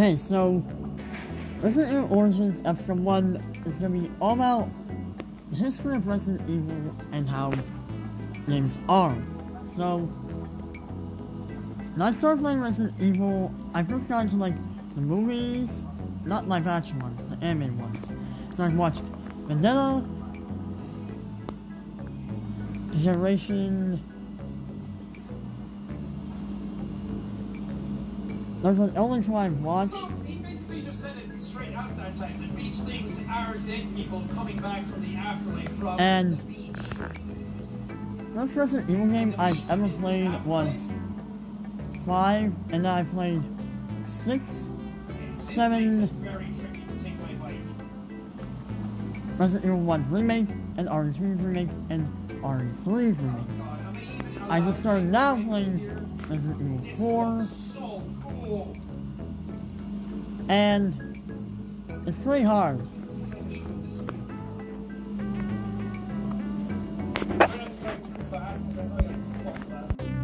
Okay, so Resident Evil Origins Episode 1 is to be all about the history of Resident Evil and how games are. So, when I started playing Resident Evil, I first got into like the movies, not live action ones, the anime ones. So I watched Vendetta, Generation. Are the only two I've watched. So he basically just said it straight out that time. The beach things are dead people coming back from the afterlife from And- the beach. First Resident Evil game I've ever played was 5, and then I played 6, This seven- makes it very tricky to take my bike. Resident Evil 1 Remake, and RE2's Remake, and RE3's Remake. God, am I even I just started now playing Resident Evil This 4, so cool. and it's pretty hard. Try not to drive too fast, because that's how I got